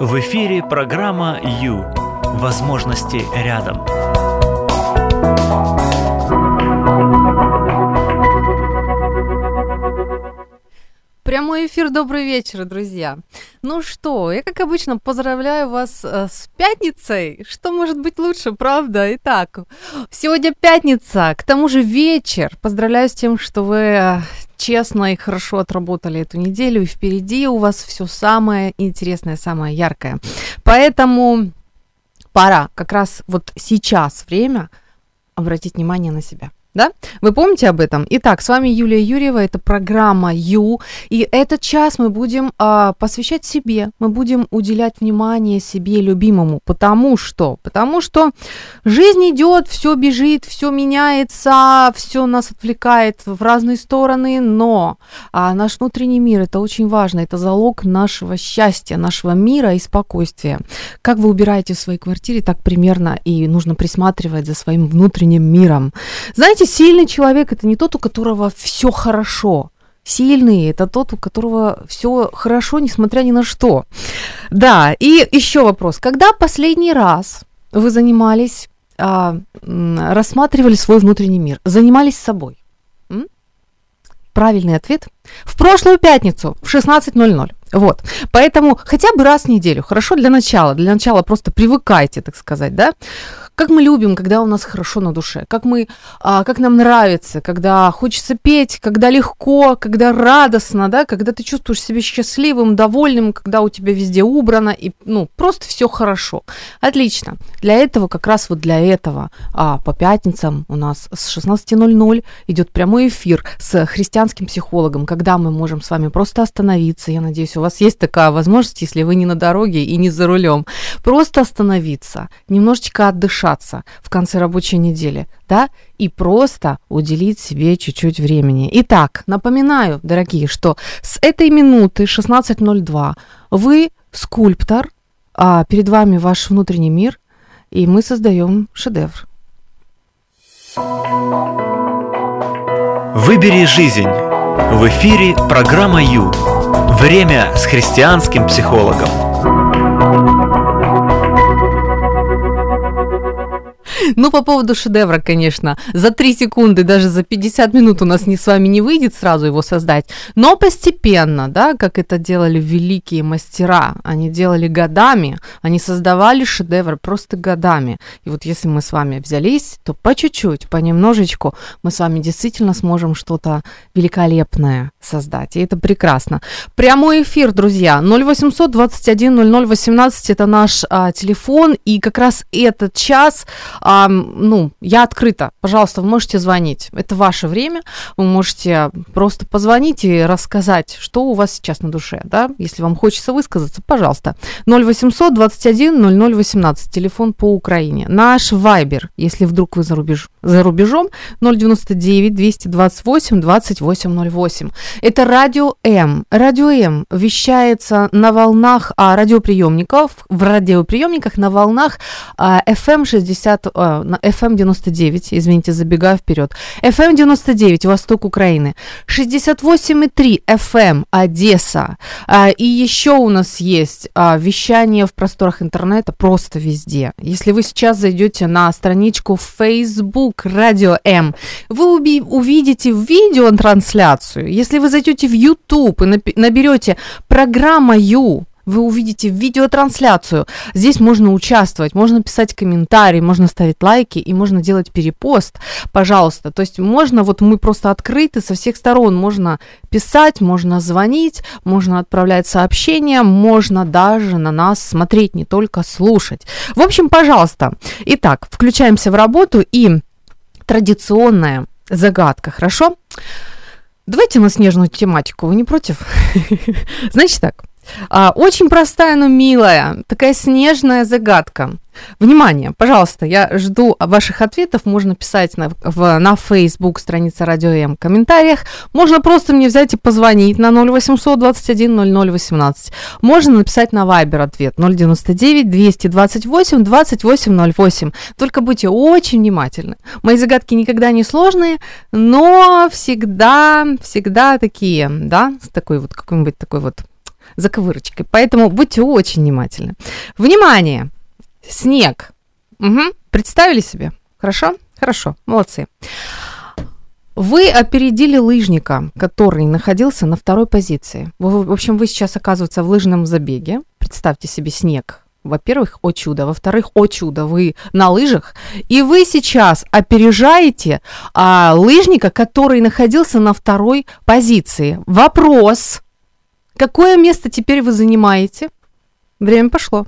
В эфире программа «Ю». Возможности рядом. Прямой эфир, добрый вечер, друзья. Ну что, я, как обычно, поздравляю вас э, с пятницей. Что может быть лучше, правда? Итак, сегодня пятница, к тому же вечер. Поздравляю с тем, что вы э, честно и хорошо отработали эту неделю, и впереди у вас все самое интересное, самое яркое. Поэтому пора как раз вот сейчас время обратить внимание на себя да? Вы помните об этом? Итак, с вами Юлия Юрьева, это программа Ю, и этот час мы будем а, посвящать себе, мы будем уделять внимание себе любимому, потому что, потому что жизнь идет, все бежит, все меняется, все нас отвлекает в разные стороны, но а, наш внутренний мир это очень важно, это залог нашего счастья, нашего мира и спокойствия. Как вы убираете в своей квартире, так примерно и нужно присматривать за своим внутренним миром. Знаете, сильный человек это не тот, у которого все хорошо. Сильный это тот, у которого все хорошо, несмотря ни на что. Да, и еще вопрос. Когда последний раз вы занимались, а, рассматривали свой внутренний мир, занимались собой? М? Правильный ответ в прошлую пятницу в 16.00. Вот. Поэтому хотя бы раз в неделю, хорошо для начала, для начала просто привыкайте, так сказать, да. Как мы любим, когда у нас хорошо на душе, как мы, а, как нам нравится, когда хочется петь, когда легко, когда радостно, да, когда ты чувствуешь себя счастливым, довольным, когда у тебя везде убрано и, ну, просто все хорошо. Отлично. Для этого, как раз вот для этого, а, по пятницам у нас с 16.00 идет прямой эфир с христианским психологом, когда мы можем с вами просто остановиться, я надеюсь, у вас есть такая возможность, если вы не на дороге и не за рулем, просто остановиться, немножечко отдышаться в конце рабочей недели, да, и просто уделить себе чуть-чуть времени. Итак, напоминаю, дорогие, что с этой минуты 16.02 вы скульптор, а перед вами ваш внутренний мир, и мы создаем шедевр. Выбери жизнь. В эфире программа Ю. Время с христианским психологом. Ну, по поводу шедевра, конечно, за 3 секунды, даже за 50 минут у нас не с вами не выйдет сразу его создать, но постепенно, да, как это делали великие мастера, они делали годами, они создавали шедевр просто годами. И вот если мы с вами взялись, то по чуть-чуть, понемножечку мы с вами действительно сможем что-то великолепное создать, и это прекрасно. Прямой эфир, друзья, 0800 21 00 18 это наш а, телефон, и как раз этот час а, ну, я открыта. Пожалуйста, вы можете звонить. Это ваше время. Вы можете просто позвонить и рассказать, что у вас сейчас на душе, да? Если вам хочется высказаться, пожалуйста. 0800 21 00 18, телефон по Украине. Наш Вайбер, если вдруг вы за, рубеж, за рубежом, 099 228 2808. Это Радио М. Радио М вещается на волнах а, радиоприемников, в радиоприемниках на волнах а, FM 60, а, на FM 99, извините, забегаю вперед. FM 99, Восток Украины. 68,3 FM, Одесса. А, и еще у нас есть а, вещание в просторах интернета просто везде. Если вы сейчас зайдете на страничку Facebook Radio M, вы увидите видеотрансляцию. Если вы зайдете в YouTube и наберете программа Ю, вы увидите видеотрансляцию. Здесь можно участвовать, можно писать комментарии, можно ставить лайки и можно делать перепост, пожалуйста. То есть можно, вот мы просто открыты со всех сторон, можно писать, можно звонить, можно отправлять сообщения, можно даже на нас смотреть, не только слушать. В общем, пожалуйста. Итак, включаемся в работу и традиционная загадка, хорошо? Давайте на снежную тематику, вы не против? Значит так, а, очень простая, но милая, такая снежная загадка. Внимание, пожалуйста, я жду ваших ответов. Можно писать на, в, на Facebook страница Радио М в комментариях. Можно просто мне взять и позвонить на 0800 21 00 18. Можно написать на Viber ответ 099 228 28 08. Только будьте очень внимательны. Мои загадки никогда не сложные, но всегда, всегда такие, да, с такой вот какой-нибудь такой вот заковырочкой. Поэтому будьте очень внимательны. Внимание! Снег. Угу. Представили себе? Хорошо? Хорошо, молодцы. Вы опередили лыжника, который находился на второй позиции. В общем, вы сейчас оказывается в лыжном забеге. Представьте себе снег. Во-первых, о чудо. Во-вторых, о чудо, вы на лыжах. И вы сейчас опережаете а, лыжника, который находился на второй позиции. Вопрос. Какое место теперь вы занимаете? Время пошло.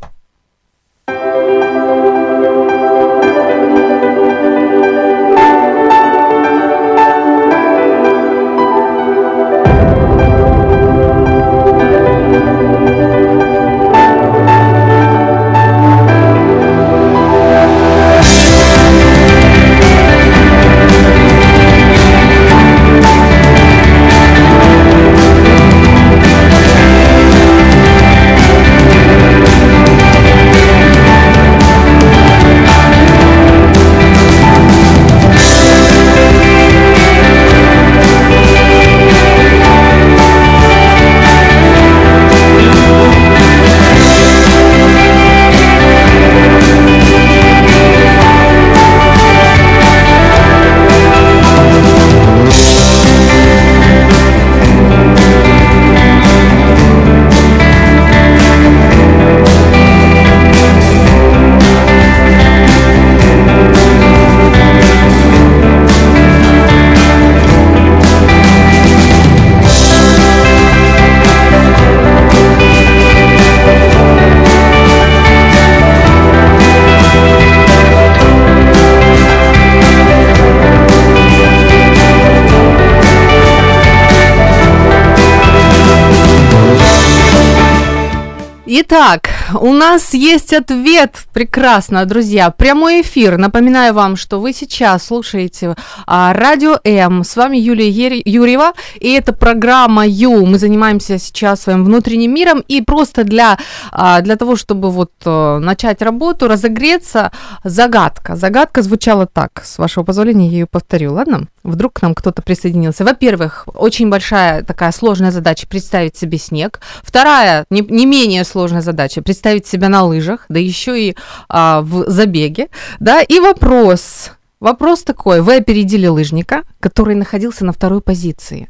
Итак, у нас есть ответ. Прекрасно, друзья. Прямой эфир. Напоминаю вам, что вы сейчас слушаете а, Радио М. С вами Юлия Ер... Юрьева. И это программа Ю. Мы занимаемся сейчас своим внутренним миром. И просто для, а, для того, чтобы вот а, начать работу, разогреться, загадка. Загадка звучала так. С вашего позволения я ее повторю, ладно? Вдруг к нам кто-то присоединился. Во-первых, очень большая такая сложная задача представить себе снег. Вторая, не, не менее сложная задача представить себя на лыжах, да еще и а, в забеге. Да, и вопрос. Вопрос такой. Вы опередили лыжника, который находился на второй позиции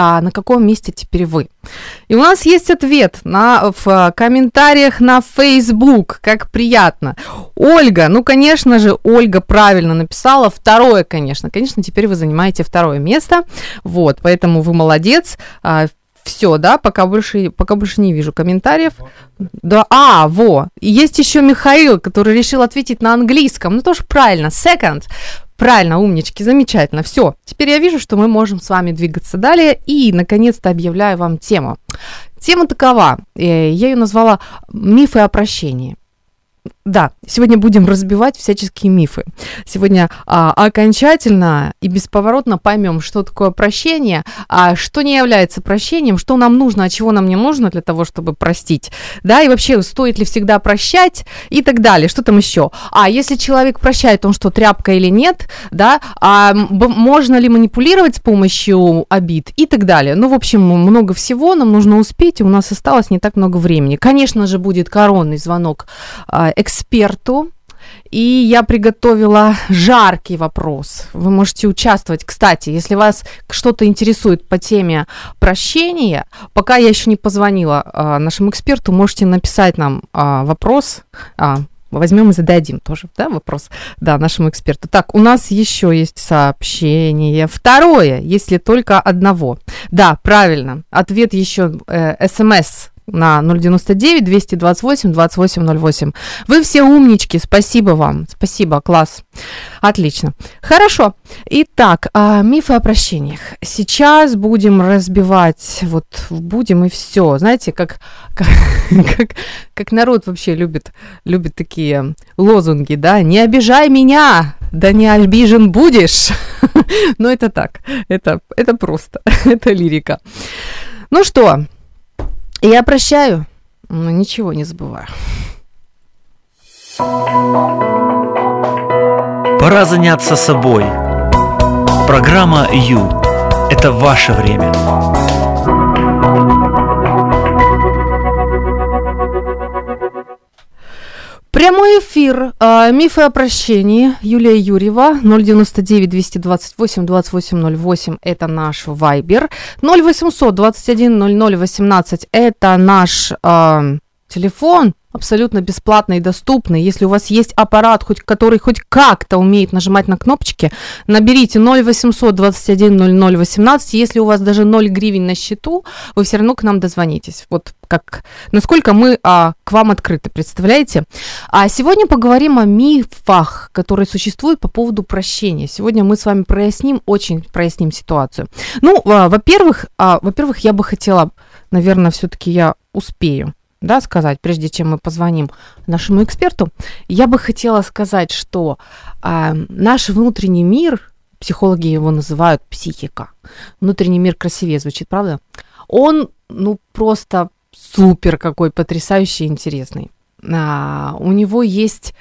а на каком месте теперь вы? И у нас есть ответ на, в комментариях на Facebook, как приятно. Ольга, ну, конечно же, Ольга правильно написала. Второе, конечно, конечно, теперь вы занимаете второе место. Вот, поэтому вы молодец. Все, да, пока больше, пока больше не вижу комментариев. Да, а, во. Есть еще Михаил, который решил ответить на английском. Ну, тоже правильно. Second. Правильно, умнички, замечательно. Все, теперь я вижу, что мы можем с вами двигаться далее. И, наконец-то, объявляю вам тему. Тема такова. Э, я ее назвала «Мифы о прощении». Да, сегодня будем разбивать всяческие мифы. Сегодня а, окончательно и бесповоротно поймем, что такое прощение, а что не является прощением, что нам нужно, а чего нам не нужно для того, чтобы простить. Да, и вообще, стоит ли всегда прощать и так далее. Что там еще? А если человек прощает, он что, тряпка или нет? Да, а можно ли манипулировать с помощью обид и так далее. Ну, в общем, много всего нам нужно успеть, и у нас осталось не так много времени. Конечно же, будет коронный звонок а, эксперту, и я приготовила жаркий вопрос. Вы можете участвовать. Кстати, если вас что-то интересует по теме прощения, пока я еще не позвонила а, нашему эксперту, можете написать нам а, вопрос. А, возьмем и зададим тоже, да, вопрос, да, нашему эксперту. Так, у нас еще есть сообщение. Второе, если только одного. Да, правильно. Ответ еще э, смс на 099 228 2808. Вы все умнички, спасибо вам. Спасибо, класс. Отлично. Хорошо. Итак, а, мифы о прощениях. Сейчас будем разбивать, вот будем и все. Знаете, как, как, как, как народ вообще любит, любит такие лозунги, да? Не обижай меня, да не обижен будешь. Но это так, это, это просто, это лирика. Ну что, я прощаю, но ничего не забываю. Пора заняться собой. Программа Ю – это ваше время. Эфир э, «Мифы о прощении». Юлия Юрьева, 099 228 2808 – это наш вайбер. 0800 21 00 18 – это наш э, телефон абсолютно бесплатный и доступный. Если у вас есть аппарат, хоть, который хоть как-то умеет нажимать на кнопочки, наберите 0800 21 00 18. Если у вас даже 0 гривен на счету, вы все равно к нам дозвонитесь. Вот как, насколько мы а, к вам открыты, представляете? А сегодня поговорим о мифах, которые существуют по поводу прощения. Сегодня мы с вами проясним, очень проясним ситуацию. Ну, а, во-первых, а, во-первых, я бы хотела, наверное, все-таки я успею да, сказать, прежде чем мы позвоним нашему эксперту, я бы хотела сказать, что э, наш внутренний мир, психологи его называют психика, внутренний мир красивее звучит, правда? Он, ну, просто супер какой потрясающий интересный. А, у него есть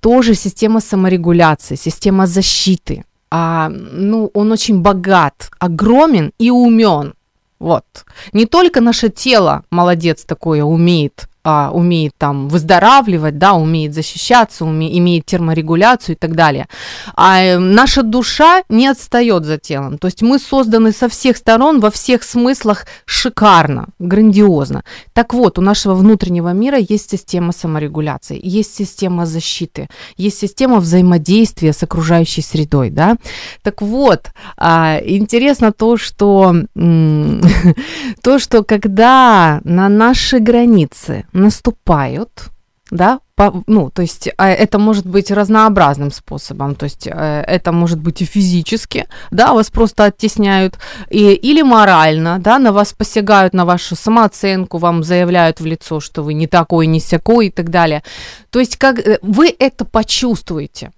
тоже система саморегуляции, система защиты. А, ну, он очень богат, огромен и умен. Вот. Не только наше тело, молодец такое, умеет а, умеет там выздоравливать, да, умеет защищаться, уме, имеет терморегуляцию и так далее. А э, наша душа не отстает за телом. То есть мы созданы со всех сторон, во всех смыслах шикарно, грандиозно. Так вот, у нашего внутреннего мира есть система саморегуляции, есть система защиты, есть система взаимодействия с окружающей средой, да. Так вот, а, интересно то, что то, что когда на наши границы наступают, да, по, ну, то есть а, это может быть разнообразным способом, то есть э, это может быть и физически, да, вас просто оттесняют, и, или морально, да, на вас посягают, на вашу самооценку, вам заявляют в лицо, что вы не такой, не сякой и так далее. То есть как э, вы это почувствуете,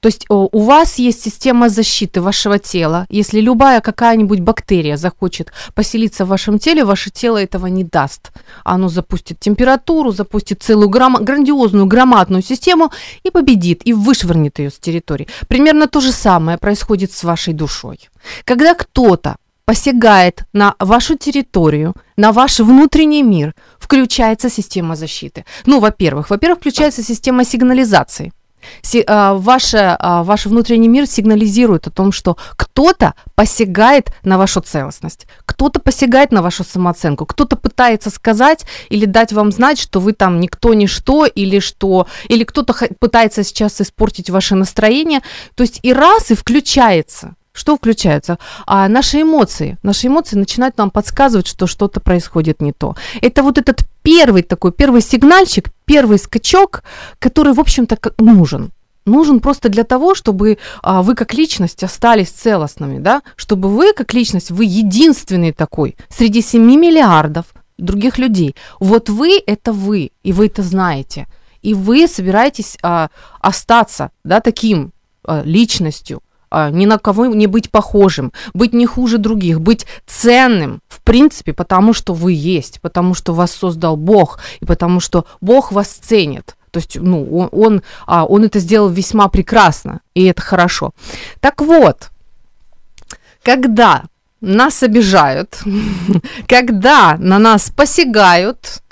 то есть у вас есть система защиты вашего тела. Если любая какая-нибудь бактерия захочет поселиться в вашем теле, ваше тело этого не даст. Оно запустит температуру, запустит целую гром- грандиозную громадную систему и победит, и вышвырнет ее с территории. Примерно то же самое происходит с вашей душой. Когда кто-то посягает на вашу территорию, на ваш внутренний мир, включается система защиты. Ну, во-первых, во-первых, включается система сигнализации. Си, а, ваше, а, ваш внутренний мир сигнализирует о том, что кто-то посягает на вашу целостность, кто-то посягает на вашу самооценку, кто-то пытается сказать или дать вам знать, что вы там никто, ничто, или что, или кто-то пытается сейчас испортить ваше настроение. То есть и раз, и включается что включается? А наши эмоции. Наши эмоции начинают нам подсказывать, что что-то происходит не то. Это вот этот первый такой, первый сигнальчик, первый скачок, который, в общем-то, нужен нужен просто для того, чтобы а, вы как личность остались целостными, да, чтобы вы как личность, вы единственный такой среди 7 миллиардов других людей. Вот вы это вы, и вы это знаете, и вы собираетесь а, остаться, да, таким а, личностью, ни на кого не быть похожим, быть не хуже других, быть ценным, в принципе, потому что вы есть, потому что вас создал Бог, и потому что Бог вас ценит. То есть, ну, он, он, а, он это сделал весьма прекрасно, и это хорошо. Так вот, когда нас обижают, когда на нас посягают,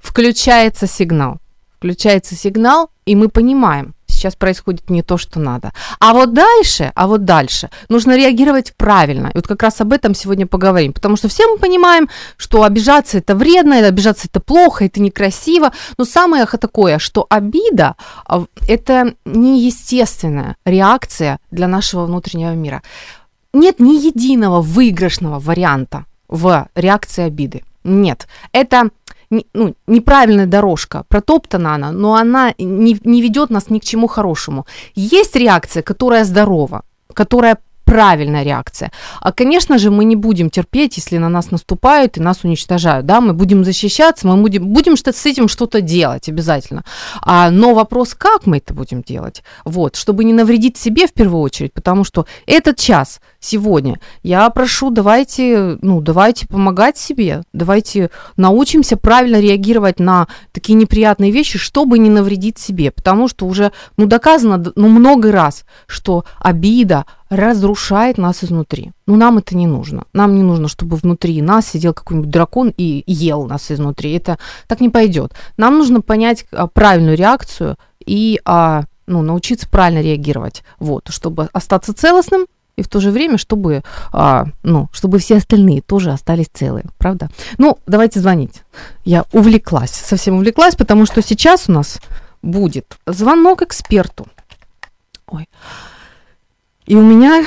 включается сигнал. Включается сигнал, и мы понимаем, сейчас происходит не то, что надо. А вот дальше, а вот дальше нужно реагировать правильно. И вот как раз об этом сегодня поговорим. Потому что все мы понимаем, что обижаться это вредно, обижаться это плохо, это некрасиво. Но самое такое, что обида а, это неестественная реакция для нашего внутреннего мира. Нет ни единого выигрышного варианта в реакции обиды. Нет. Это ну, неправильная дорожка, протоптана она, но она не, не ведет нас ни к чему хорошему. Есть реакция, которая здорова, которая правильная реакция. А, конечно же, мы не будем терпеть, если на нас наступают и нас уничтожают, да, мы будем защищаться, мы будем, будем что-то с этим что-то делать обязательно. А, но вопрос, как мы это будем делать, вот, чтобы не навредить себе в первую очередь, потому что этот час сегодня я прошу, давайте, ну, давайте помогать себе, давайте научимся правильно реагировать на такие неприятные вещи, чтобы не навредить себе, потому что уже, ну, доказано, ну, много раз, что обида, разрушает нас изнутри. Но нам это не нужно. Нам не нужно, чтобы внутри нас сидел какой-нибудь дракон и ел нас изнутри. Это так не пойдет. Нам нужно понять а, правильную реакцию и а, ну, научиться правильно реагировать, вот, чтобы остаться целостным и в то же время, чтобы, а, ну, чтобы все остальные тоже остались целые, правда? Ну, давайте звонить. Я увлеклась, совсем увлеклась, потому что сейчас у нас будет звонок эксперту. Ой. И у меня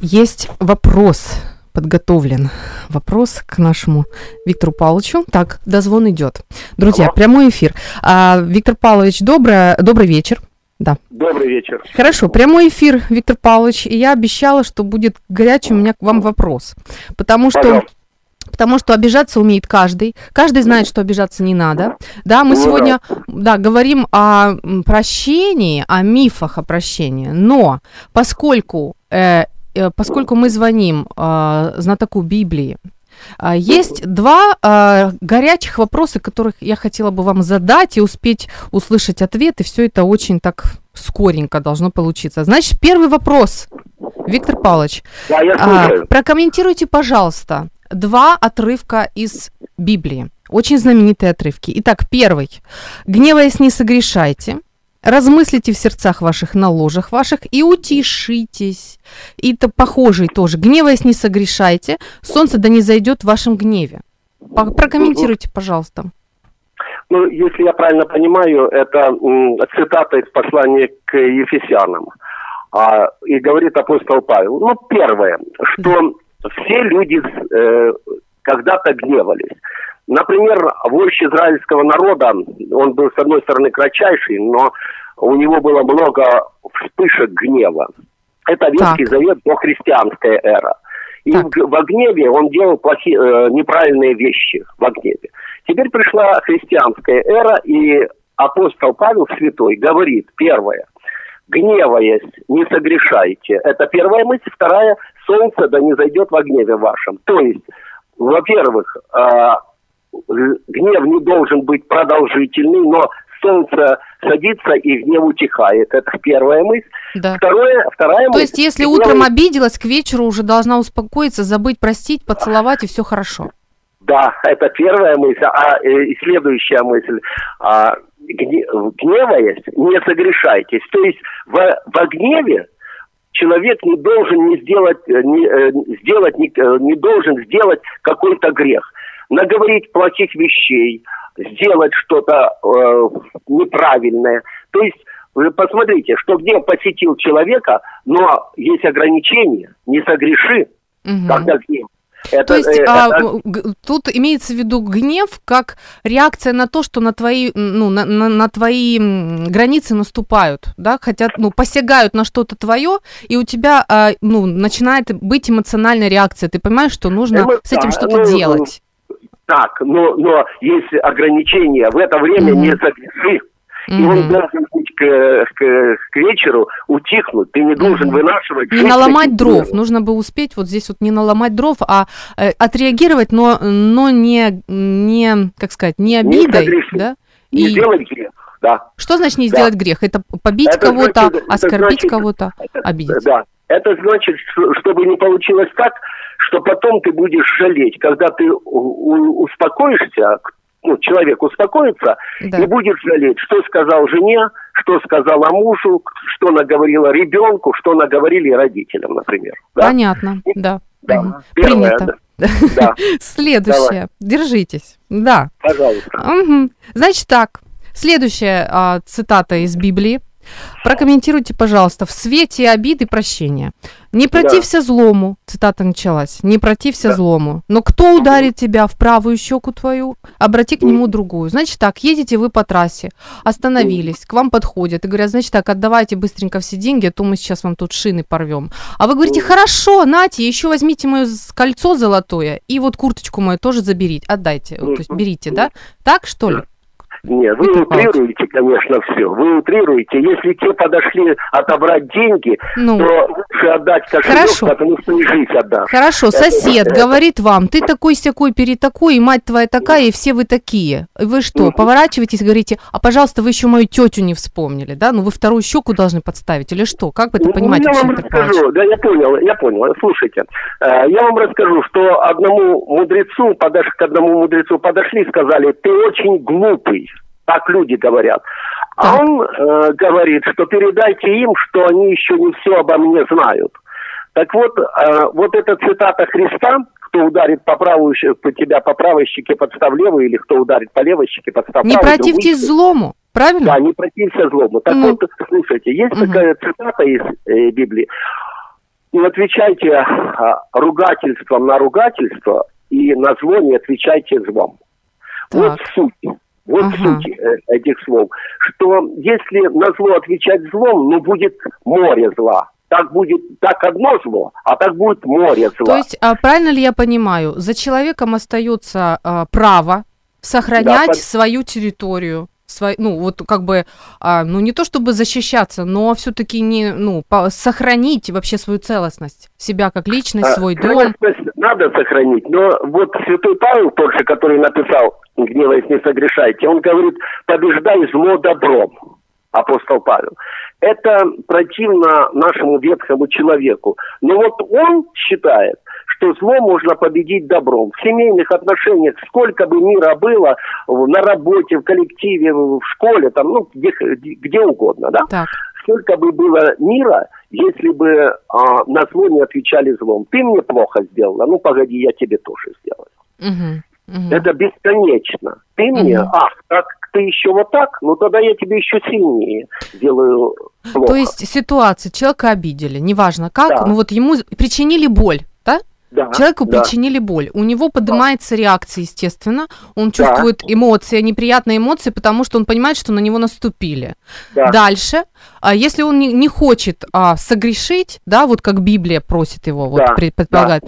есть вопрос подготовлен. Вопрос к нашему Виктору Павловичу. Так, дозвон идет. Друзья, Алло. прямой эфир. А, Виктор Павлович, доброе, добрый вечер. Да. Добрый вечер. Хорошо, прямой эфир, Виктор Павлович. И я обещала, что будет горячий у меня к вам вопрос. Потому что Пожалуйста. Потому что обижаться умеет каждый. Каждый знает, что обижаться не надо. Да, мы ну, сегодня да. говорим о прощении, о мифах о прощении. Но поскольку, э, э, поскольку мы звоним э, знатоку Библии, э, есть два э, горячих вопроса, которых я хотела бы вам задать и успеть услышать ответ, и все это очень так скоренько должно получиться. Значит, первый вопрос, Виктор Павлович, да, я а, прокомментируйте, пожалуйста, два отрывка из Библии. Очень знаменитые отрывки. Итак, первый. «Гневаясь, не согрешайте, размыслите в сердцах ваших на ложах ваших и утешитесь». И это похожий тоже. «Гневаясь, не согрешайте, солнце да не зайдет в вашем гневе». Прокомментируйте, пожалуйста. Ну, если я правильно понимаю, это цитата из послания к Ефесянам. А, и говорит апостол Павел. Ну, первое, что все люди э, когда-то гневались. Например, вождь израильского народа, он был, с одной стороны, кратчайший, но у него было много вспышек гнева. Это Ветхий так. Завет, христианская эра. И так. в, гневе он делал плохие, э, неправильные вещи в гневе. Теперь пришла христианская эра, и апостол Павел Святой говорит, первое, гневаясь, не согрешайте. Это первая мысль. Вторая, солнце да не зайдет во гневе вашем. То есть, во-первых, а, гнев не должен быть продолжительный, но солнце садится и гнев утихает. Это первая мысль. Да. Второе, вторая То мысль. есть, если гнев... утром обиделась, к вечеру уже должна успокоиться, забыть, простить, поцеловать, и все хорошо. Да, это первая мысль. А э, следующая мысль. А, гневаясь, не согрешайтесь. То есть в, во гневе человек не должен не сделать, э, не, э, сделать не, э, не должен сделать какой-то грех. Наговорить плохих вещей, сделать что-то э, неправильное. То есть вы посмотрите, что где посетил человека, но есть ограничения, не согреши, угу. когда гнев. Это, То есть это, а, это... тут имеется в виду гнев как реакция на то, что на твои, ну, на, на, на твои границы наступают, да, хотят, ну, посягают на что-то твое, и у тебя, а, ну, начинает быть эмоциональная реакция. Ты понимаешь, что нужно Эмо... с этим что-то ну, делать. Так, но, но есть ограничения. В это время mm-hmm. не согреши. Mm-hmm. И он должен быть к, к, к вечеру утихнуть. Ты не должен mm-hmm. вынашивать. Не наломать дров. Нужно бы успеть вот здесь вот не наломать дров, а э, отреагировать, но, но не, не, как сказать, не обидой. Не да? Не и... сделать грех. Да. Что значит не да. сделать грех? Это побить это кого-то, значит, оскорбить значит, кого-то, обидеть. Да. Это значит, чтобы не получилось так, что потом ты будешь жалеть, когда ты успокоишься, ну, человек успокоится да. и будет жалеть, что сказал жене, что сказала мужу, что наговорила ребенку, что наговорили родителям, например. Да? Понятно, да. да. Угу. Первое, Принято. Да. Следующее. Давай. Держитесь. Да. Пожалуйста. Угу. Значит так. Следующая а, цитата из Библии. Прокомментируйте, пожалуйста, в свете обиды прощения. Не протився да. злому, цитата началась, не протився да. злому, но кто ударит тебя в правую щеку твою, обрати к нему другую. Значит так, едете вы по трассе, остановились, к вам подходят и говорят, значит так, отдавайте быстренько все деньги, а то мы сейчас вам тут шины порвем. А вы говорите, хорошо, нате, еще возьмите мое кольцо золотое и вот курточку мою тоже заберите, отдайте, то есть берите, да? Так что ли? Нет, вы утрируете, конечно, все. Вы утрируете. Если те подошли отобрать деньги, Ну. то лучше отдать кошелек, Хорошо. потому что и жизнь отдашь. Хорошо, сосед это- говорит вам, ты такой секой перетакой, и мать твоя такая, и все вы такие. Вы что, Мгм. поворачиваетесь и говорите, а пожалуйста, вы еще мою тетю не вспомнили, да? Ну вы вторую щеку должны подставить или что? Как вы это Ну, понимаете, я вам расскажу, да, я понял, я понял. Слушайте, э, я вам расскажу, что одному мудрецу, подош... к одному мудрецу подошли и сказали, ты очень глупый. Так люди говорят. А он э, говорит, что передайте им, что они еще не все обо мне знают. Так вот, э, вот эта цитата Христа, кто ударит по, правую, по тебя по правой щеке, подстав левую, или кто ударит по левой щеке, подстав Не правую, противьтесь другую злому, правильно? да, не протився злому. Так Ну. вот, слушайте, есть Мгм. такая цитата из э, Библии. Не отвечайте а, ругательством на ругательство, и на зло не отвечайте злом. Вот Так. суть. Вот Ага. суть э, этих слов. Что если на зло отвечать злом, ну будет море зла. Так будет так одно зло, а так будет море зла. То есть, а, правильно ли я понимаю, за человеком остается а, право сохранять Да, под- свою территорию, свой, ну вот как бы, а, ну не то чтобы защищаться, но все-таки не, ну по- сохранить вообще свою целостность, себя как личность, А, свой дом. целостность надо сохранить, но вот святой Павел, тот же, который написал «Гневаясь, не согрешайте», он говорит «побеждай зло добром», апостол Павел. Это противно нашему ветхому человеку. Но вот он считает, что зло можно победить добром. В семейных отношениях сколько бы мира было, на работе, в коллективе, в школе, там, ну, где, где угодно, да? Так, сколько бы было мира, если бы а, на зло не отвечали злом. Ты мне плохо сделала, ну погоди, я тебе тоже сделаю. мгм, мгм. Это бесконечно. Ты мне, Мгм. ах, так ты еще вот так, ну тогда я тебе еще сильнее сделаю плохо. То есть ситуация, человека обидели, неважно как, Да. ну вот ему причинили боль, да? да, Человеку да. причинили боль. У него поднимается реакция, естественно. Он чувствует эмоции, неприятные эмоции, потому что он понимает, что на него наступили. Да. Дальше, а, если он не, не хочет а, согрешить, да, вот как Библия просит его, вот Да, пред- предполагает,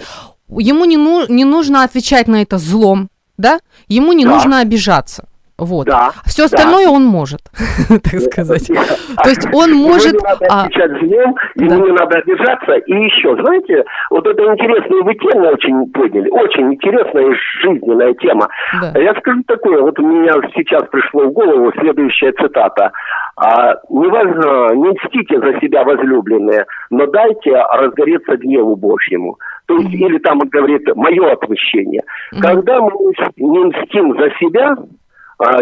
ему не, ну- не нужно отвечать на это злом, да, ему не Да. нужно обижаться. Вот. Да. Все да. остальное он может, так сказать. То есть он может... Ему не надо а, отвечать злом, ему Да. не надо обижаться. И еще, знаете, вот это интересную вы тему очень подняли. Очень интересная и жизненная тема. да. Я скажу такое, вот у меня сейчас пришло в голову следующая цитата. А, не, воз- не мстите за себя, возлюбленные, но дайте разгореться гневу Божьему. То есть, или там он говорит, мое отмщение. Когда мы не мстим за себя, а,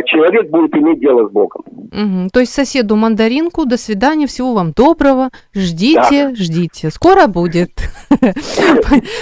человек будет иметь дело с Богом. Мгм. То есть соседу мандаринку, до свидания, всего вам доброго, ждите, ждите, скоро будет.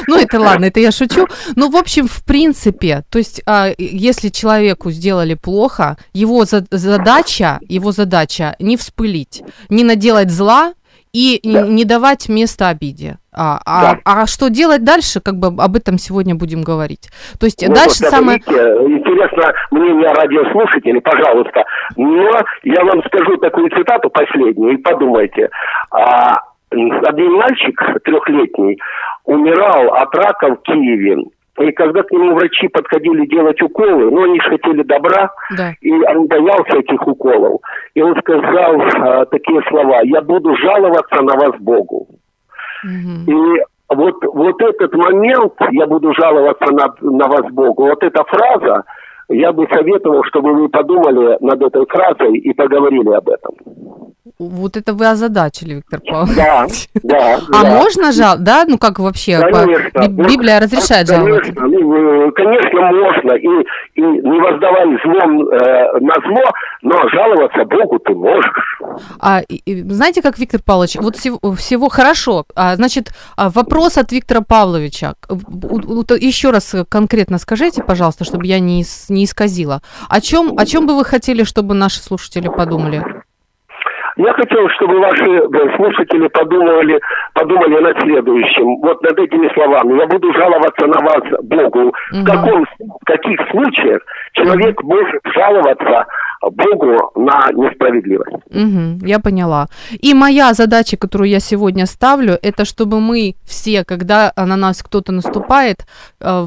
Ну, это ладно, это я шучу. Ну, в общем, в принципе, то есть, а, если человеку сделали плохо, его за- задача, его задача не вспылить, не наделать зла и Да. не давать места обиде. А, а- Да. а что делать дальше, как бы об этом сегодня будем говорить. То есть Ну, дальше вот самое... видите, интересно мнение радиослушателей, пожалуйста. Но я вам скажу такую цитату последнюю, и подумайте. А, один мальчик трехлетний умирал от рака в Киеве. И когда к нему врачи подходили делать уколы, ну, они же хотели добра, Да. и он боялся этих уколов. И он сказал а, такие слова, я буду жаловаться на вас Богу. Мгм. И вот, вот этот момент, я буду жаловаться на, на вас Богу, вот эта фраза, я бы советовал, чтобы вы подумали над этой фразой и поговорили об этом. Вот это вы озадачили, Виктор Павлович. Да, да. А да. можно жал, да? Ну как вообще? по- Конечно. Би- Вот, Библия разрешает жаловаться. Конечно, ну, э, конечно, можно. И, и не воздавай злом э, на зло, но жаловаться Богу ты можешь. А, и- знаете, как Виктор Павлович, вот всего, всего хорошо. А, значит, а, вопрос от Виктора Павловича. Еще раз конкретно скажите, пожалуйста, чтобы я не, не исказила. О чем, о чем бы вы хотели, чтобы наши слушатели подумали? Я хотел, чтобы ваши э, слушатели подумали, подумали над следующим, вот над этими словами. Я буду жаловаться на вас Богу. Мгм. В, каком, в каких случаях человек может жаловаться Богу на несправедливость? Мгм, я поняла. И моя задача, которую я сегодня ставлю, это чтобы мы все, когда на нас кто-то наступает, э,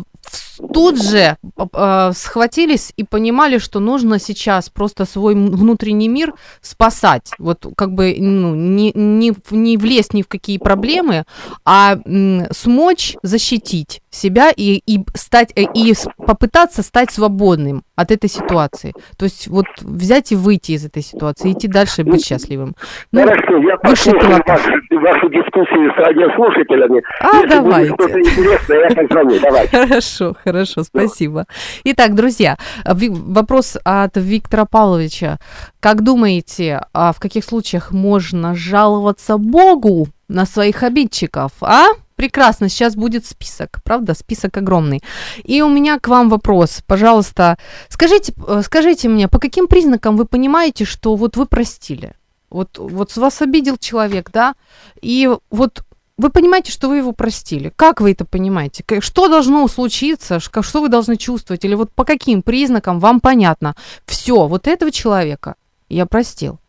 тут же э, схватились и понимали, что нужно сейчас просто свой внутренний мир спасать. Вот как бы ну, не, не, не влезть ни в какие проблемы, а м, смочь защитить себя и, и, стать, э, и попытаться стать свободным от этой ситуации. То есть вот взять и выйти из этой ситуации, идти дальше и быть счастливым. Ну, Хорошо, я послушаю вашу, вашу дискуссию с радиослушателями. А, Если давайте. что-то интересное, я позвоню. Давайте. Хорошо, хорошо, спасибо. Итак, друзья, вопрос от Виктора Павловича. Как думаете, а в каких случаях можно жаловаться Богу на своих обидчиков, а? Прекрасно, сейчас будет список, правда? Список огромный. И у меня к вам вопрос, пожалуйста, скажите, э, скажите мне, по каким признакам вы понимаете, что вот вы простили? Вот, вот вас обидел человек, да? И вот вы понимаете, что вы его простили. Как вы это понимаете? Что должно случиться? Что вы должны чувствовать? Или вот по каким признакам вам понятно? Все, вот этого человека я простил.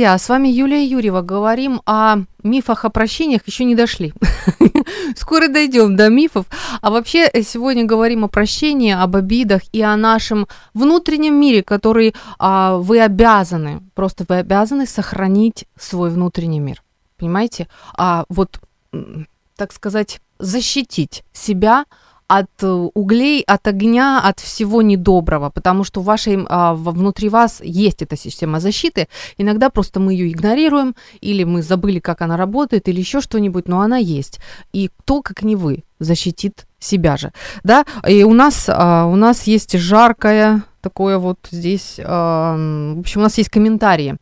Друзья. С вами Юлия Юрьева. Говорим о мифах о прощениях. Еще не дошли. Скоро дойдем до мифов. А вообще э, сегодня говорим о прощении, об обидах и о нашем внутреннем мире, который а, вы обязаны, просто вы обязаны сохранить свой внутренний мир. Понимаете? А вот, так сказать, защитить себя от э, углей, от огня, от всего недоброго, потому что в вашей, а, внутри вас есть эта система защиты. Иногда просто мы ее игнорируем, или мы забыли, как она работает, или еще что-нибудь, но она есть. И кто, как не вы, защитит себя же, да? И у нас, а, у нас есть жаркое такое вот здесь, а, в общем, у нас есть комментарии.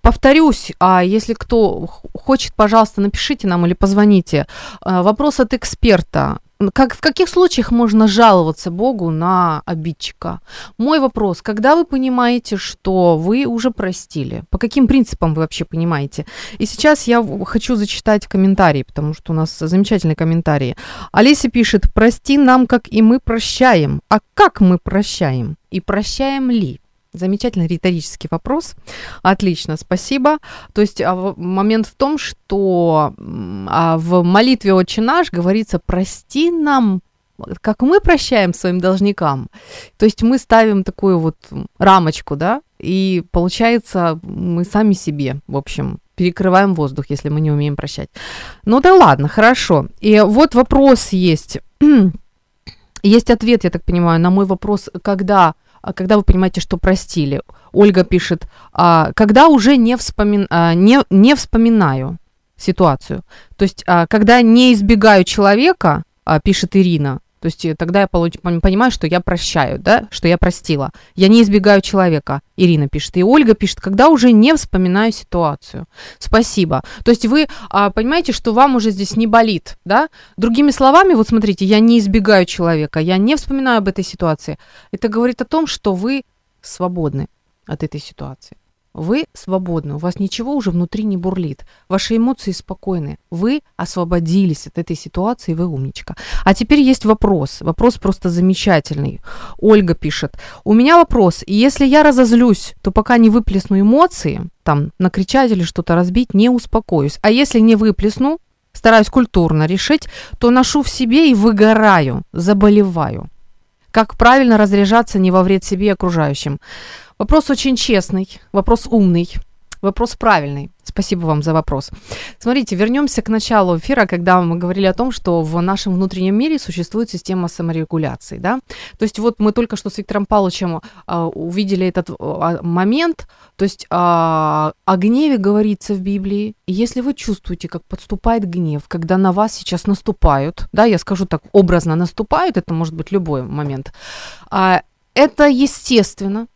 Повторюсь, а если кто хочет, пожалуйста, напишите нам или позвоните. Вопрос от эксперта как, в каких случаях можно жаловаться Богу на обидчика? Мой вопрос, когда вы понимаете, что вы уже простили? По каким принципам вы вообще понимаете? И сейчас я хочу зачитать комментарии, потому что у нас замечательные комментарии. Олеся пишет, прости нам, как и мы прощаем. А как мы прощаем? И прощаем ли? Замечательный риторический вопрос. Отлично, спасибо. То есть а, момент в том, что а, в молитве «Отче наш» говорится «прости нам, как мы прощаем своим должникам». То есть мы ставим такую вот рамочку, да, и получается мы сами себе, в общем, перекрываем воздух, если мы не умеем прощать. Ну да ладно, хорошо. И вот вопрос есть. Есть ответ, я так понимаю, на мой вопрос, когда когда вы понимаете, что простили. Ольга пишет, а, когда уже не, вспомин, а, не, не вспоминаю ситуацию. То есть, когда не избегаю человека, пишет Ирина, То есть э, тогда я получ- понимаю, что я прощаю, да, что я простила. Я не избегаю человека, Ирина пишет. И Ольга пишет, когда уже не вспоминаю ситуацию. Спасибо. То есть вы а, понимаете, что вам уже здесь не болит, да? Другими словами, вот смотрите, я не избегаю человека, я не вспоминаю об этой ситуации. Это говорит о том, что вы свободны от этой ситуации. Вы свободны, у вас ничего уже внутри не бурлит. Ваши эмоции спокойны. Вы освободились от этой ситуации, вы умничка. А теперь есть вопрос. Вопрос просто замечательный. Ольга пишет. У меня вопрос. Если я разозлюсь, то пока не выплесну эмоции, там, накричать или что-то разбить, не успокоюсь. А если не выплесну, стараюсь культурно решить, то ношу в себе и выгораю, заболеваю. Как правильно разряжаться не во вред себе и окружающим? Вопрос очень честный, вопрос умный, вопрос правильный. Спасибо вам за вопрос. Смотрите, вернемся к началу эфира, когда мы говорили о том, что в нашем внутреннем мире существует система саморегуляции. Да? То есть вот мы только что с Виктором Павловичем а, увидели этот а, момент. То есть а, о гневе говорится в Библии. И если вы чувствуете, как подступает гнев, когда на вас сейчас наступают, да, я скажу так, образно наступают, это может быть любой момент, а, это естественно, Э,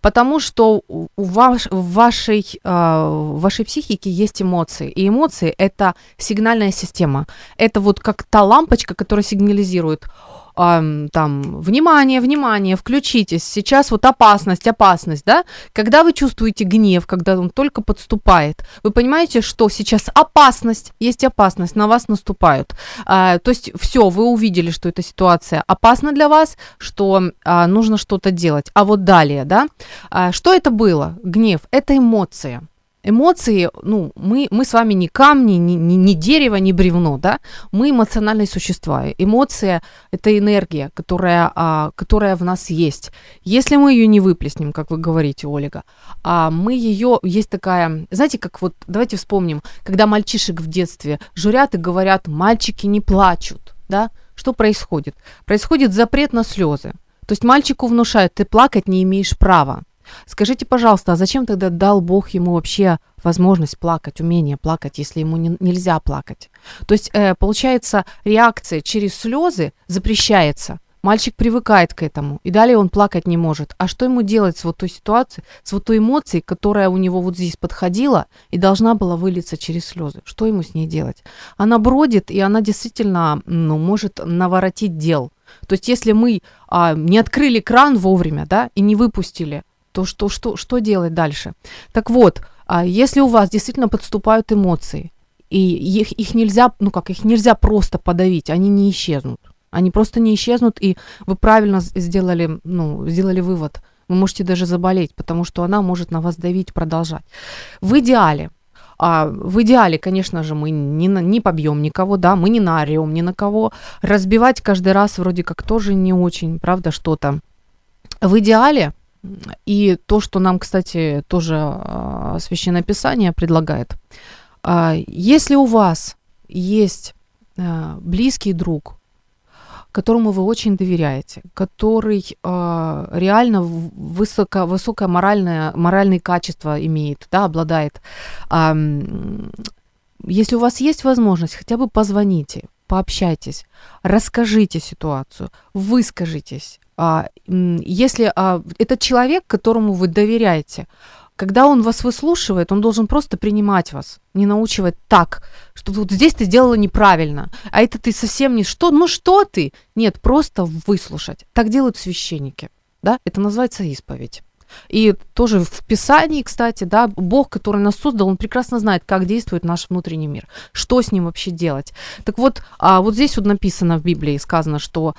потому что у ваш, в, вашей, э, в вашей психике есть эмоции. И эмоции – это сигнальная система. Это вот как та лампочка, которая сигнализирует – там, внимание, внимание, включитесь, сейчас вот опасность, опасность, да, когда вы чувствуете гнев, когда он только подступает, вы понимаете, что сейчас опасность, есть опасность, на вас наступают, а, то есть все, вы увидели, что эта ситуация опасна для вас, что а, нужно что-то делать, а вот далее, да, а, что это было, гнев, это эмоция, эмоции, ну, мы, мы с вами не камни, не, не, не дерево, не бревно, да, мы эмоциональные существа. Эмоция – это энергия, которая, а, которая в нас есть. Если мы ее не выплеснем, как вы говорите, Ольга, а мы ее, есть такая, знаете, как вот, давайте вспомним, когда мальчишек в детстве журят и говорят, мальчики не плачут, да, что происходит? Происходит запрет на слезы. То есть мальчику внушают, ты плакать не имеешь права. Скажите, пожалуйста, а зачем тогда дал Бог ему вообще возможность плакать, умение плакать, если ему не, нельзя плакать? То есть, э, получается, реакция через слезы запрещается. Мальчик привыкает к этому, и далее он плакать не может. А что ему делать с вот той ситуацией, с вот той эмоцией, которая у него вот здесь подходила и должна была вылиться через слезы? Что ему с ней делать? Она бродит, и она действительно ну, может наворотить дел. То есть, если мы а, не открыли кран вовремя, да, и не выпустили, то что, что, что делать дальше? Так вот, а если у вас действительно подступают эмоции, и их, их нельзя, ну как, их нельзя просто подавить, они не исчезнут. Они просто не исчезнут, и вы правильно сделали, ну, сделали вывод. Вы можете даже заболеть, потому что она может на вас давить, продолжать. В идеале, а в идеале, конечно же, мы не, не побьем никого, да, мы не наорем ни на кого. Разбивать каждый раз вроде как тоже не очень, правда, что-то. В идеале и то, что нам, кстати, тоже а, Священное Писание предлагает. А, если у вас есть а, близкий друг, которому вы очень доверяете, который реально высоко, высокое моральное, моральные качества имеет, да, обладает. Если у вас есть возможность, хотя бы позвоните, пообщайтесь, расскажите ситуацию, выскажитесь, если а, этот человек, которому вы доверяете, когда он вас выслушивает, он должен просто принимать вас, не научивать так, что вот здесь ты сделала неправильно, а это ты совсем не что, ну что ты? Нет, просто выслушать. Так делают священники, да, это называется исповедь. И тоже в Писании, кстати, да, Бог, который нас создал, он прекрасно знает, как действует наш внутренний мир, что с ним вообще делать. Так вот, а вот здесь вот написано в Библии, сказано, что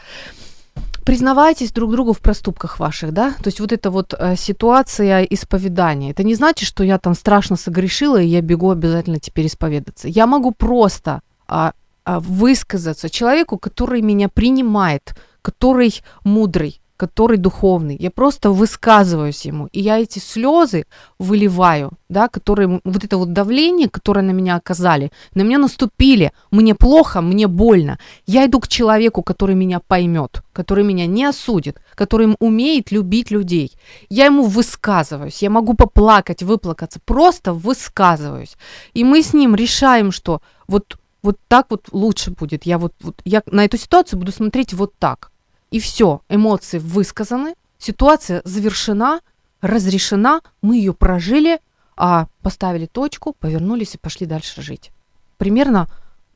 признавайтесь друг другу в проступках ваших, да? То есть вот эта вот э, ситуация исповедания. Это не значит, что я там страшно согрешила, и я бегу обязательно теперь исповедаться. Я могу просто а, а, высказаться человеку, который меня принимает, который мудрый, который духовный. Я просто высказываюсь ему, и я эти слезы выливаю, да, которые, вот это вот давление, которое на меня оказали, на меня наступили, мне плохо, мне больно. Я иду к человеку, который меня поймет, который меня не осудит, который умеет любить людей. Я ему высказываюсь, я могу поплакать, выплакаться, просто высказываюсь. И мы с ним решаем, что вот Вот так вот лучше будет. Я вот, вот я на эту ситуацию буду смотреть вот так. И все, эмоции высказаны, ситуация завершена, разрешена, мы ее прожили, а поставили точку, повернулись и пошли дальше жить. Примерно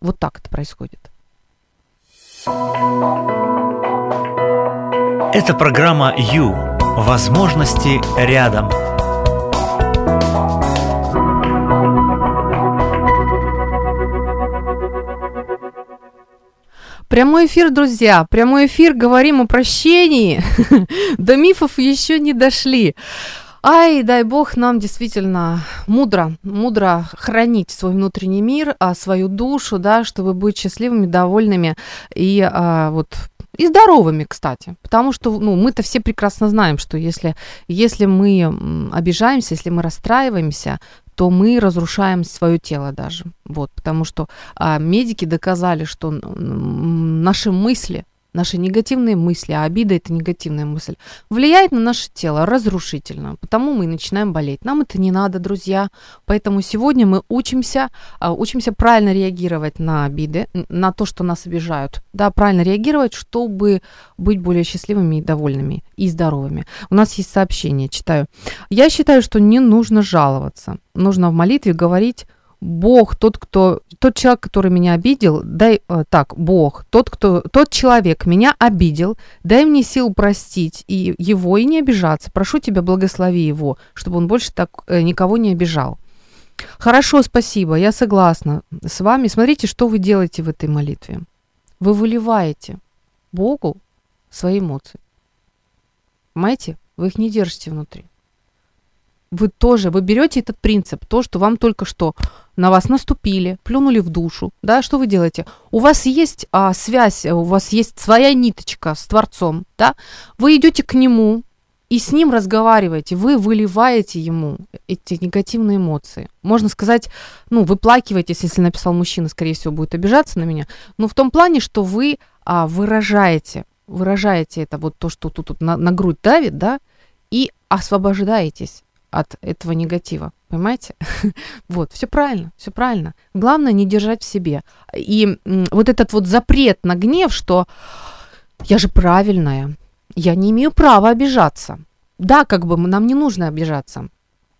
вот так это происходит. Это программа «Ю». Возможности рядом. Прямой эфир, друзья, прямой эфир, говорим о прощении. До мифов еще не дошли. Ай, дай бог нам действительно мудро, мудро хранить свой внутренний мир, а свою душу, да, чтобы быть счастливыми, довольными и а, вот и здоровыми, кстати. Потому что ну, мы-то все прекрасно знаем, что если, если мы обижаемся, если мы расстраиваемся, то мы разрушаем свое тело даже. Вот, потому что а, медики доказали, что наши мысли, наши негативные мысли, а обида это негативная мысль, влияет на наше тело разрушительно, потому мы начинаем болеть. Нам это не надо, друзья. Поэтому сегодня мы учимся, а, учимся правильно реагировать на обиды, на то, что нас обижают. Да, правильно реагировать, чтобы быть более счастливыми и довольными и здоровыми. У нас есть сообщение, читаю. Я считаю, что не нужно жаловаться. Нужно в молитве говорить Бог, тот, кто, тот человек, который меня обидел, дай, э, так, Бог, тот, кто, тот человек меня обидел, дай мне сил простить и его и не обижаться. Прошу тебя, благослови его, чтобы он больше так э, никого не обижал. Хорошо, спасибо, я согласна с вами. Смотрите, что вы делаете в этой молитве. Вы выливаете Богу свои эмоции. Понимаете? Вы их не держите внутри вы тоже, вы берете этот принцип, то, что вам только что на вас наступили, плюнули в душу, да, что вы делаете? У вас есть а, связь, у вас есть своя ниточка с Творцом, да, вы идете к Нему и с Ним разговариваете, вы выливаете Ему эти негативные эмоции. Можно сказать, ну, вы плакиваетесь, если написал мужчина, скорее всего, будет обижаться на меня, но в том плане, что вы а, выражаете, выражаете это, вот то, что тут, тут на, на грудь давит, да, и освобождаетесь от этого негатива. Понимаете? вот, все правильно, все правильно. Главное не держать в себе. И вот этот вот запрет на гнев, что я же правильная, я не имею права обижаться. Да, как бы нам не нужно обижаться,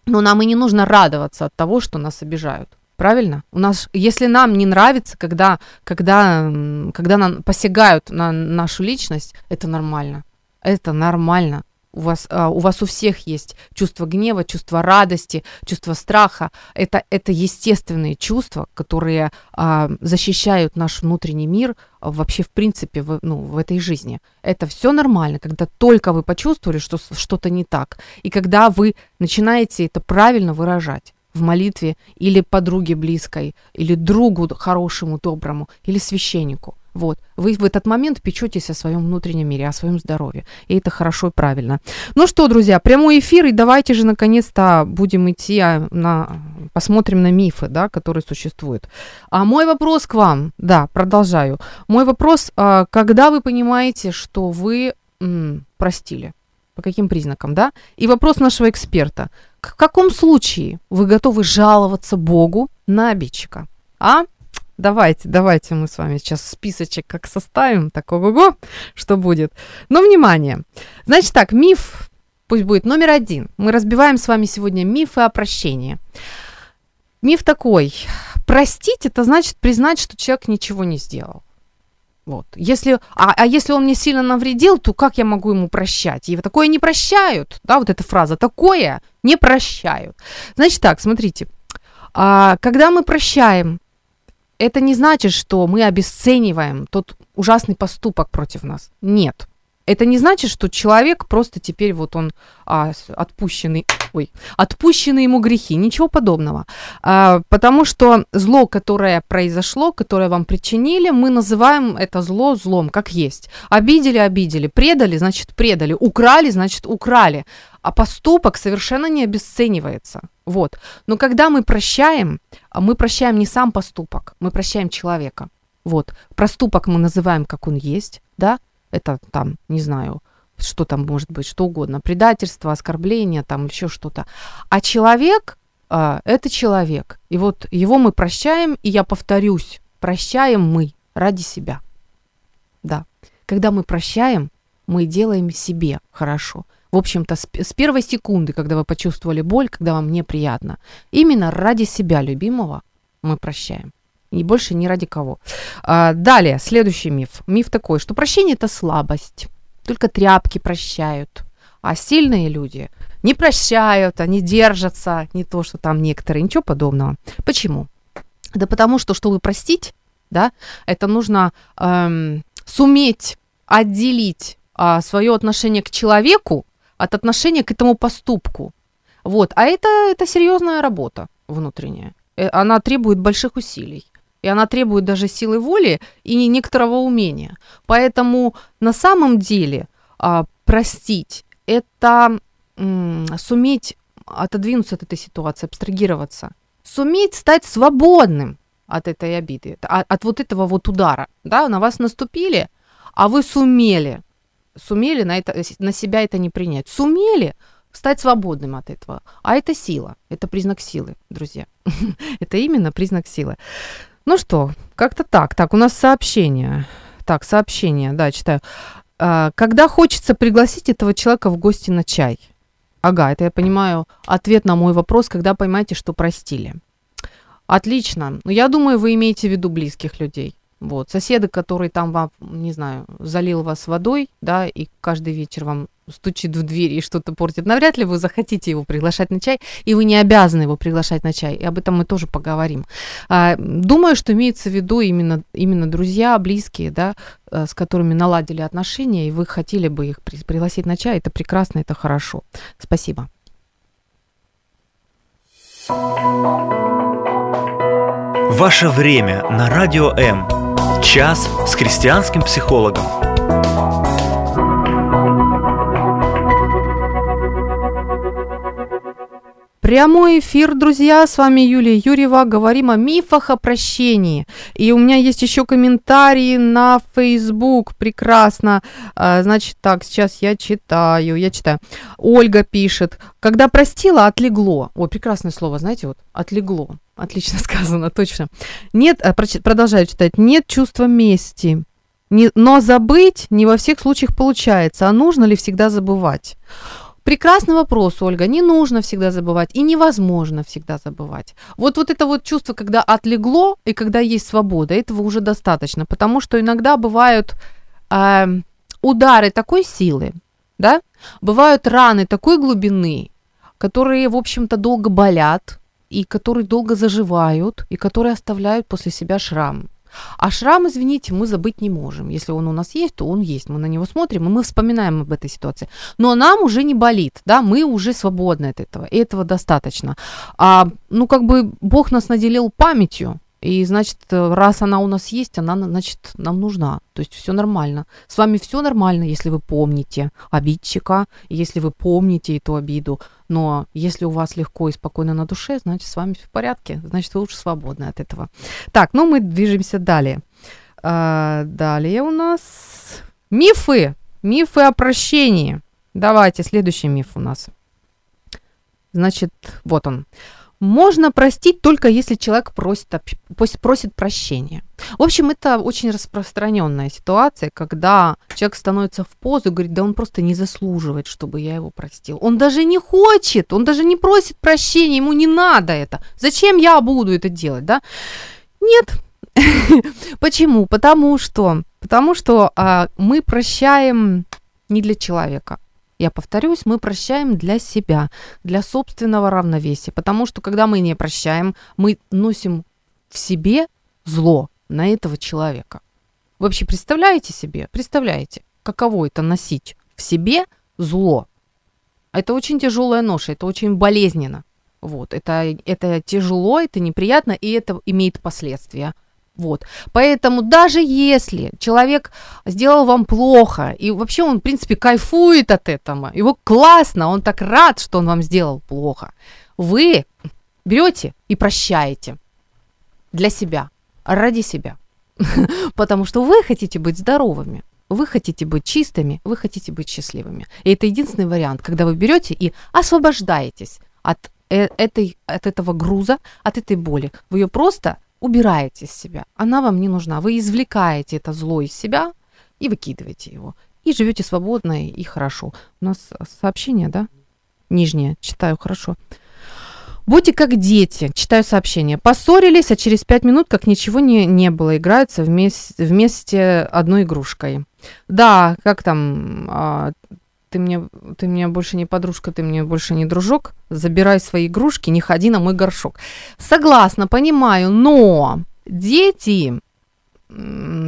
но нам и не нужно радоваться от того, что нас обижают. Правильно? У нас, если нам не нравится, когда, когда, когда нам посягают на нашу личность, это нормально. Это нормально у вас, а, у вас у всех есть чувство гнева, чувство радости, чувство страха. Это, это естественные чувства, которые а, защищают наш внутренний мир а, вообще в принципе в, ну, в этой жизни. Это все нормально, когда только вы почувствовали, что что-то не так, и когда вы начинаете это правильно выражать в молитве или подруге близкой, или другу хорошему, доброму, или священнику. Вот. Вы в этот момент печетесь о своем внутреннем мире, о своем здоровье. И это хорошо и правильно. Ну что, друзья, прямой эфир, и давайте же наконец-то будем идти а, на... Посмотрим на мифы, да, которые существуют. А мой вопрос к вам, да, продолжаю. Мой вопрос, а, когда вы понимаете, что вы м, простили? По каким признакам, да? И вопрос нашего эксперта. В каком случае вы готовы жаловаться Богу на обидчика? А? Давайте, давайте мы с вами сейчас списочек как составим, так ого-го, что будет. Но внимание. Значит так, миф, пусть будет номер один. Мы разбиваем с вами сегодня мифы о прощении. Миф такой. Простить это значит признать, что человек ничего не сделал. Вот. Если, а, а если он мне сильно навредил, то как я могу ему прощать? И такое не прощают, да, вот эта фраза, такое не прощают. Значит так, смотрите, а, когда мы прощаем, это не значит, что мы обесцениваем тот ужасный поступок против нас. Нет. Это не значит, что человек просто теперь вот он а, отпущенный, ой, отпущены ему грехи, ничего подобного. А, потому что зло, которое произошло, которое вам причинили, мы называем это зло злом, как есть. Обидели, обидели, предали, значит предали, украли, значит украли. А поступок совершенно не обесценивается. Вот. Но когда мы прощаем, мы прощаем не сам поступок, мы прощаем человека. Вот. Проступок мы называем, как он есть, да, это там, не знаю, что там может быть, что угодно, предательство, оскорбление, там еще что-то. А человек а, это человек. И вот его мы прощаем, и я повторюсь, прощаем мы ради себя. Да. Когда мы прощаем, мы делаем себе хорошо. В общем-то, с, с первой секунды, когда вы почувствовали боль, когда вам неприятно, именно ради себя любимого мы прощаем. И больше ни ради кого. А, далее, следующий миф. Миф такой, что прощение это слабость. Только тряпки прощают. А сильные люди не прощают, они держатся, не то, что там некоторые, ничего подобного. Почему? Да потому что, чтобы простить, да, это нужно эм, суметь отделить а, свое отношение к человеку от отношения к этому поступку. Вот. А это, это серьезная работа внутренняя. Э, она требует больших усилий. И она требует даже силы воли и некоторого умения. Поэтому на самом деле а, простить это м, суметь отодвинуться от этой ситуации, абстрагироваться, суметь стать свободным от этой обиды, от, от вот этого вот удара, да, на вас наступили, а вы сумели, сумели на, это, на себя это не принять, сумели стать свободным от этого. А это сила, это признак силы, друзья. это именно признак силы. Ну что, как-то так. Так, у нас сообщение. Так, сообщение, да, читаю. А, когда хочется пригласить этого человека в гости на чай? Ага, это я понимаю ответ на мой вопрос, когда поймаете, что простили. Отлично. Ну, я думаю, вы имеете в виду близких людей. Вот, соседы, который там вам, не знаю, залил вас водой, да, и каждый вечер вам стучит в дверь и что-то портит, навряд ли вы захотите его приглашать на чай, и вы не обязаны его приглашать на чай, и об этом мы тоже поговорим. А, думаю, что имеется в виду именно, именно друзья, близкие, да, э, с которыми наладили отношения, и вы хотели бы их пригласить на чай, это прекрасно, это хорошо. Спасибо. Ваше время на Радио М. Час с христианским психологом. Прямой эфир, друзья, с вами Юлия Юрьева. Говорим о мифах о прощении. И у меня есть еще комментарии на Facebook. Прекрасно. А, значит, так, сейчас я читаю, я читаю. Ольга пишет. Когда простила, отлегло. О, прекрасное слово, знаете, вот, отлегло. Отлично сказано, точно. Нет, э, продолжаю читать. Нет чувства мести. Не, но забыть не во всех случаях получается. А нужно ли всегда забывать? Прекрасный вопрос, Ольга. Не нужно всегда забывать и невозможно всегда забывать. Вот, вот это вот чувство, когда отлегло и когда есть свобода, этого уже достаточно, потому что иногда бывают э, удары такой силы, да, бывают раны такой глубины, которые, в общем-то, долго болят, и которые долго заживают, и которые оставляют после себя шрам. А шрам, извините, мы забыть не можем. Если он у нас есть, то он есть. Мы на него смотрим, и мы вспоминаем об этой ситуации. Но нам уже не болит, да, мы уже свободны от этого, и этого достаточно. А, ну, как бы Бог нас наделил памятью, и значит, раз она у нас есть, она, значит, нам нужна. То есть все нормально. С вами все нормально, если вы помните обидчика, если вы помните эту обиду. Но если у вас легко и спокойно на душе, значит, с вами все в порядке. Значит, вы лучше свободны от этого. Так, ну мы движемся далее. А, далее у нас мифы. Мифы о прощении. Давайте, следующий миф у нас. Значит, вот он. Можно простить только если человек просит, просит прощения. В общем, это очень распространенная ситуация, когда человек становится в позу и говорит, да он просто не заслуживает, чтобы я его простил. Он даже не хочет, он даже не просит прощения, ему не надо это. Зачем я буду это делать, да? Нет. Почему? Потому что, потому что а, мы прощаем не для человека, я повторюсь, мы прощаем для себя, для собственного равновесия, потому что когда мы не прощаем, мы носим в себе зло на этого человека. Вы вообще представляете себе, представляете, каково это носить в себе зло? Это очень тяжелая ноша, это очень болезненно. Вот, это, это тяжело, это неприятно, и это имеет последствия. Вот. Поэтому даже если человек сделал вам плохо, и вообще он, в принципе, кайфует от этого, его классно, он так рад, что он вам сделал плохо, вы берете и прощаете для себя, ради себя. Потому что вы хотите быть здоровыми, вы хотите быть чистыми, вы хотите быть счастливыми. И это единственный вариант, когда вы берете и освобождаетесь от, э, этой, от этого груза, от этой боли. Вы ее просто убираете из себя. Она вам не нужна. Вы извлекаете это зло из себя и выкидываете его. И живете свободно и хорошо. У нас сообщение, да? Нижнее. Читаю хорошо. Будьте как дети, читаю сообщение. Поссорились, а через пять минут, как ничего не, не было, играются вместе, вместе одной игрушкой. Да, как там, а, ты мне, ты мне больше не подружка, ты мне больше не дружок, забирай свои игрушки, не ходи на мой горшок. Согласна, понимаю, но дети,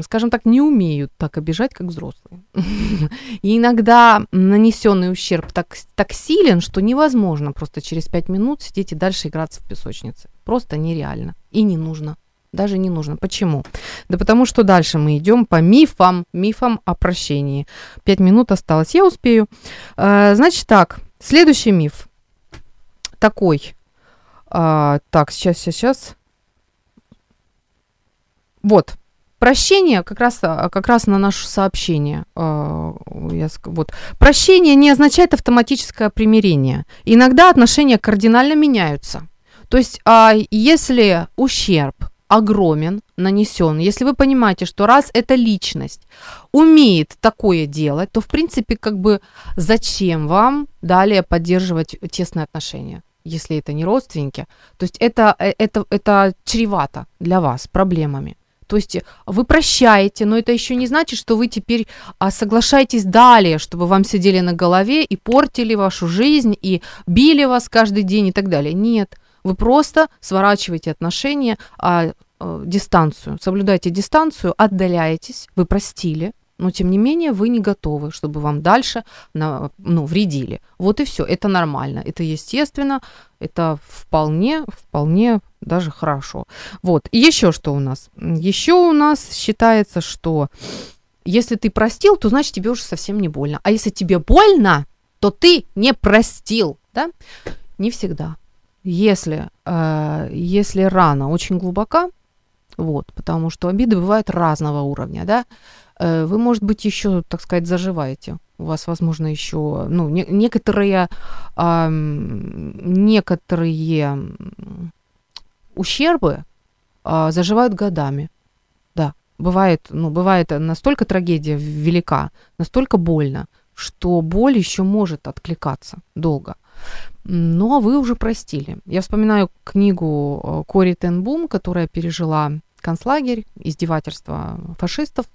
скажем так, не умеют так обижать, как взрослые. И иногда нанесенный ущерб так, так силен, что невозможно просто через пять минут сидеть и дальше играться в песочнице. Просто нереально и не нужно даже не нужно. Почему? Да потому что дальше мы идем по мифам, мифам о прощении. Пять минут осталось, я успею. А, значит так, следующий миф такой. А, так, сейчас, сейчас, сейчас. Вот, Прощение как раз, как раз на наше сообщение. А, я, вот. Прощение не означает автоматическое примирение. Иногда отношения кардинально меняются. То есть, а если ущерб огромен, нанесен, если вы понимаете, что раз эта личность умеет такое делать, то в принципе как бы зачем вам далее поддерживать тесные отношения? если это не родственники, то есть это, э, это, это чревато для вас проблемами. То есть вы прощаете, но это еще не значит, что вы теперь а, соглашаетесь далее, чтобы вам сидели на голове и портили вашу жизнь, и били вас каждый день и так далее. Нет, вы просто сворачиваете отношения, а, а, дистанцию, соблюдайте дистанцию, отдаляетесь, вы простили, но тем не менее вы не готовы, чтобы вам дальше ну, вредили. Вот и все, это нормально, это естественно, это вполне, вполне даже хорошо. Вот, и еще что у нас? Еще у нас считается, что если ты простил, то значит тебе уже совсем не больно. А если тебе больно, то ты не простил, да? Не всегда. Если, э, если рана очень глубока, вот, потому что обиды бывают разного уровня, да, э, вы, может быть, еще, так сказать, заживаете. У вас, возможно, еще, ну, не, некоторые, э, некоторые ущербы э, заживают годами. Да, бывает, ну, бывает настолько трагедия велика, настолько больно, что боль еще может откликаться долго. Но вы уже простили. Я вспоминаю книгу э, Кори Тенбум, которая пережила концлагерь, издевательства фашистов.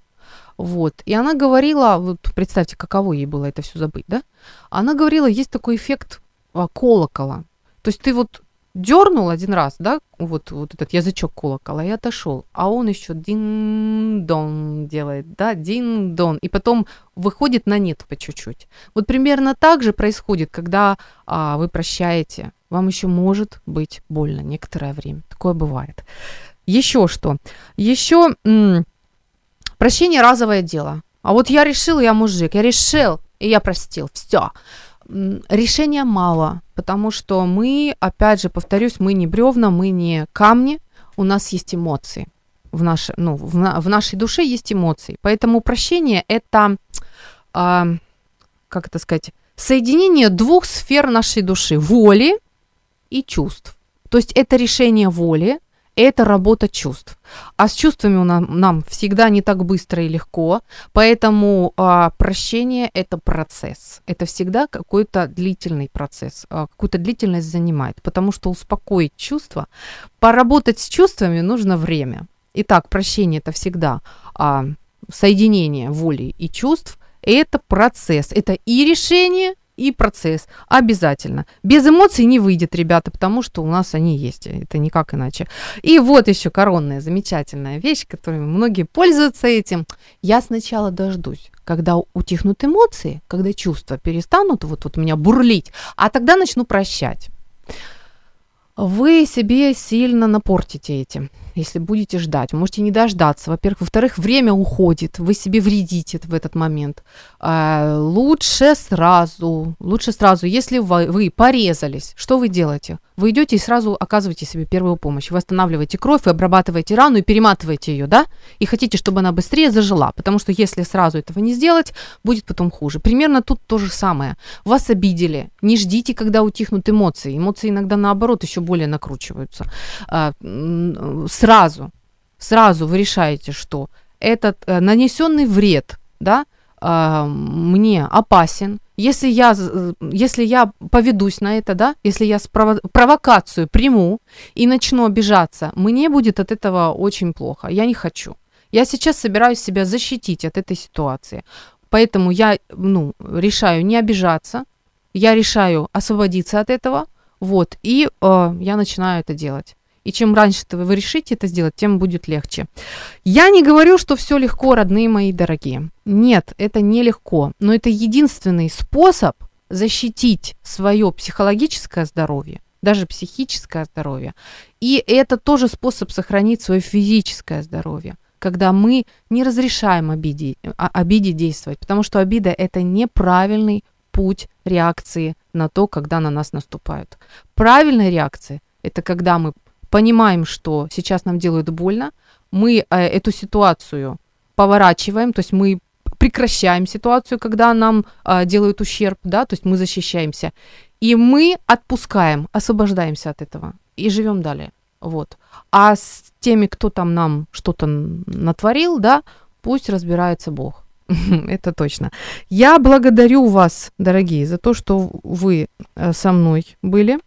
Вот. И она говорила, вот представьте, каково ей было это все забыть, да? Она говорила, есть такой эффект а, колокола. То есть ты вот дернул один раз, да, вот, вот этот язычок колокола, и отошел, а он еще дин-дон делает, да, дин-дон, и потом выходит на нет по чуть-чуть. Вот примерно так же происходит, когда а, вы прощаете, вам еще может быть больно некоторое время, такое бывает. Еще что? Еще м- прощение разовое дело. А вот я решил, я мужик, я решил, и я простил, все. Решения мало, потому что мы, опять же, повторюсь, мы не бревна, мы не камни, у нас есть эмоции. В, наше, ну, в, на, в нашей душе есть эмоции. Поэтому прощение – это, э, как это сказать, соединение двух сфер нашей души – воли и чувств. То есть это решение воли, это работа чувств. А с чувствами нам, нам всегда не так быстро и легко, поэтому а, прощение это процесс. Это всегда какой-то длительный процесс, а, какую-то длительность занимает, потому что успокоить чувства, поработать с чувствами нужно время. Итак, прощение это всегда а, соединение воли и чувств, это процесс, это и решение, и процесс. Обязательно. Без эмоций не выйдет, ребята, потому что у нас они есть. Это никак иначе. И вот еще коронная замечательная вещь, которой многие пользуются этим. Я сначала дождусь, когда утихнут эмоции, когда чувства перестанут вот, вот меня бурлить, а тогда начну прощать. Вы себе сильно напортите этим если будете ждать. Вы можете не дождаться, во-первых. Во-вторых, время уходит, вы себе вредите в этот момент. А, лучше сразу, лучше сразу, если вы, вы порезались, что вы делаете? Вы идете и сразу оказываете себе первую помощь. Вы останавливаете кровь, вы обрабатываете рану и перематываете ее, да? И хотите, чтобы она быстрее зажила, потому что если сразу этого не сделать, будет потом хуже. Примерно тут то же самое. Вас обидели. Не ждите, когда утихнут эмоции. Эмоции иногда наоборот еще более накручиваются. А, сразу, сразу вы решаете, что этот э, нанесенный вред, да, а, мне опасен, если я, если я поведусь на это, да, если я спрово- провокацию приму и начну обижаться, мне будет от этого очень плохо. Я не хочу. Я сейчас собираюсь себя защитить от этой ситуации. Поэтому я ну, решаю не обижаться, я решаю освободиться от этого, вот, и э, я начинаю это делать. И чем раньше вы решите это сделать, тем будет легче. Я не говорю, что все легко, родные мои дорогие. Нет, это не легко. Но это единственный способ защитить свое психологическое здоровье, даже психическое здоровье. И это тоже способ сохранить свое физическое здоровье когда мы не разрешаем обиде, а, обиде действовать, потому что обида – это неправильный путь реакции на то, когда на нас наступают. Правильная реакция – это когда мы понимаем, что сейчас нам делают больно, мы э, эту ситуацию поворачиваем, то есть мы прекращаем ситуацию, когда нам э, делают ущерб, да, то есть мы защищаемся, и мы отпускаем, освобождаемся от этого и живем далее. Вот. А с теми, кто там нам что-то натворил, да, пусть разбирается Бог. Это точно. Я благодарю вас, дорогие, за то, что вы э, со мной были.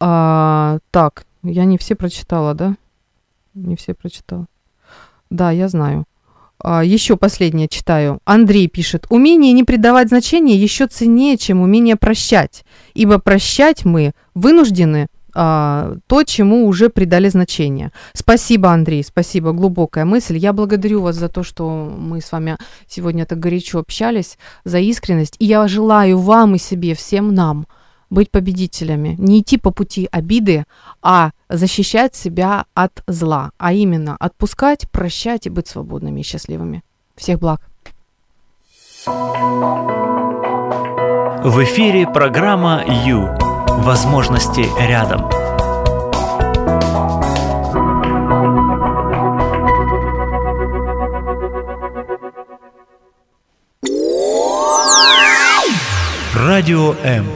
А, так, я не все прочитала, да? Не все прочитала. Да, я знаю. А, еще последнее читаю. Андрей пишет. Умение не придавать значения еще ценнее, чем умение прощать. Ибо прощать мы вынуждены а, то, чему уже придали значение. Спасибо, Андрей, спасибо, глубокая мысль. Я благодарю вас за то, что мы с вами сегодня так горячо общались, за искренность. И я желаю вам и себе, всем нам быть победителями, не идти по пути обиды, а защищать себя от зла, а именно отпускать, прощать и быть свободными и счастливыми. Всех благ. В эфире программа «Ю». Возможности рядом. Радио М.